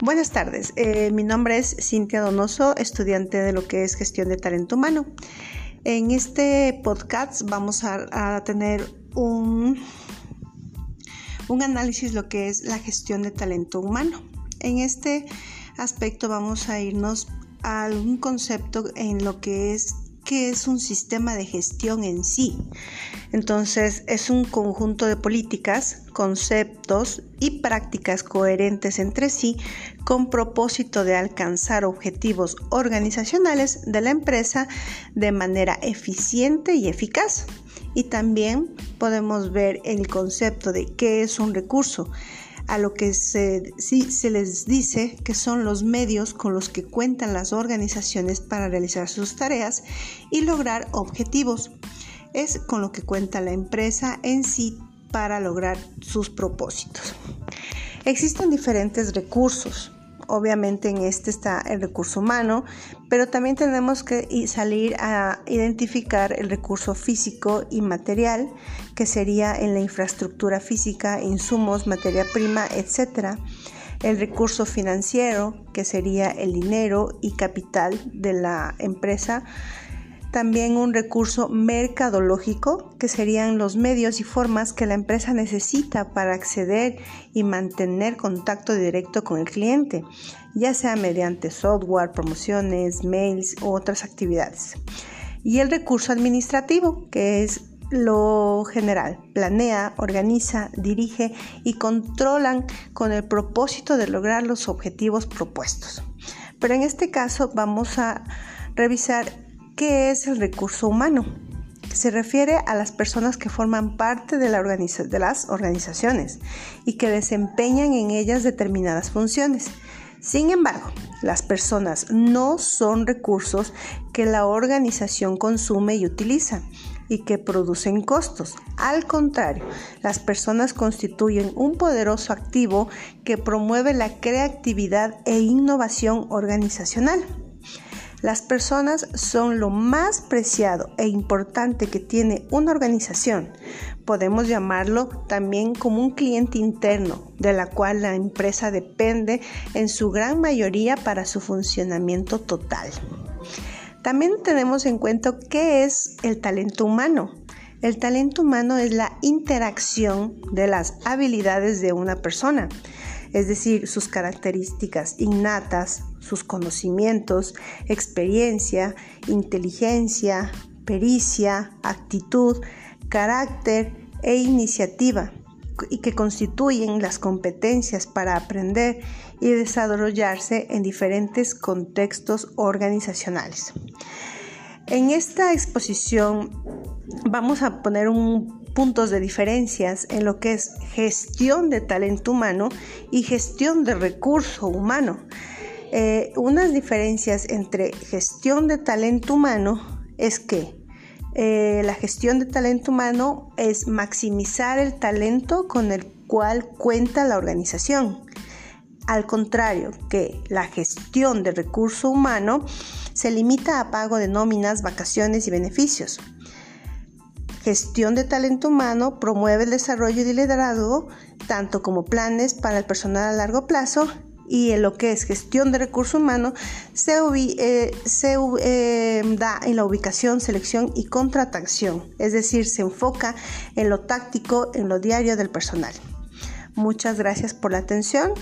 Buenas tardes, eh, mi nombre es Cintia Donoso, estudiante de lo que es gestión de talento humano. En este podcast vamos a, tener un, un análisis de lo que es la gestión de talento humano. En este aspecto vamos a irnos a algún concepto en lo que es qué es un sistema de gestión en sí. Entonces, es un conjunto de políticas, conceptos y prácticas coherentes entre sí con propósito de alcanzar objetivos organizacionales de la empresa de manera eficiente y eficaz. Y también podemos ver el concepto de qué es un recurso a lo que se, sí, se les dice que son los medios con los que cuentan las organizaciones para realizar sus tareas y lograr objetivos. Es con lo que cuenta la empresa en sí para lograr sus propósitos. Existen diferentes recursos obviamente en este está el recurso humano, pero también tenemos que salir a identificar el recurso físico y material, que sería en la infraestructura física, insumos, materia prima, etc. El recurso financiero, que sería el dinero y capital de la empresa, también un recurso mercadológico, que serían los medios y formas que la empresa necesita para acceder y mantener contacto directo con el cliente, ya sea mediante software, promociones, mails u otras actividades. Y el recurso administrativo, que es lo general, planea, organiza, dirige y controlan con el propósito de lograr los objetivos propuestos. Pero en este caso vamos a revisar ¿Qué es el recurso humano? Se refiere a las personas que forman parte de, de las organizaciones y que desempeñan en ellas determinadas funciones. Sin embargo, las personas no son recursos que la organización consume y utiliza y que producen costos. Al contrario, las personas constituyen un poderoso activo que promueve la creatividad e innovación organizacional. Las personas son lo más preciado e importante que tiene una organización. Podemos llamarlo también como un cliente interno, de la cual la empresa depende en su gran mayoría para su funcionamiento total. También tenemos en cuenta qué es el talento humano. El talento humano es la interacción de las habilidades de una persona es decir, sus características innatas, sus conocimientos, experiencia, inteligencia, pericia, actitud, carácter e iniciativa y que constituyen las competencias para aprender y desarrollarse en diferentes contextos organizacionales. En esta exposición vamos a poner un puntos de diferencias en lo que es gestión de talento humano y gestión de recurso humano. Eh, unas diferencias entre gestión de talento humano es que eh, la gestión de talento humano es maximizar el talento con el cual cuenta la organización. Al contrario que la gestión de recurso humano se limita a pago de nóminas, vacaciones y beneficios. Gestión de talento humano promueve el desarrollo y liderazgo, tanto como planes para el personal a largo plazo y en lo que es gestión de recursos humanos se, eh, eh, da en la ubicación, selección y contratación, es decir, se enfoca en lo táctico, en lo diario del personal. Muchas gracias por la atención.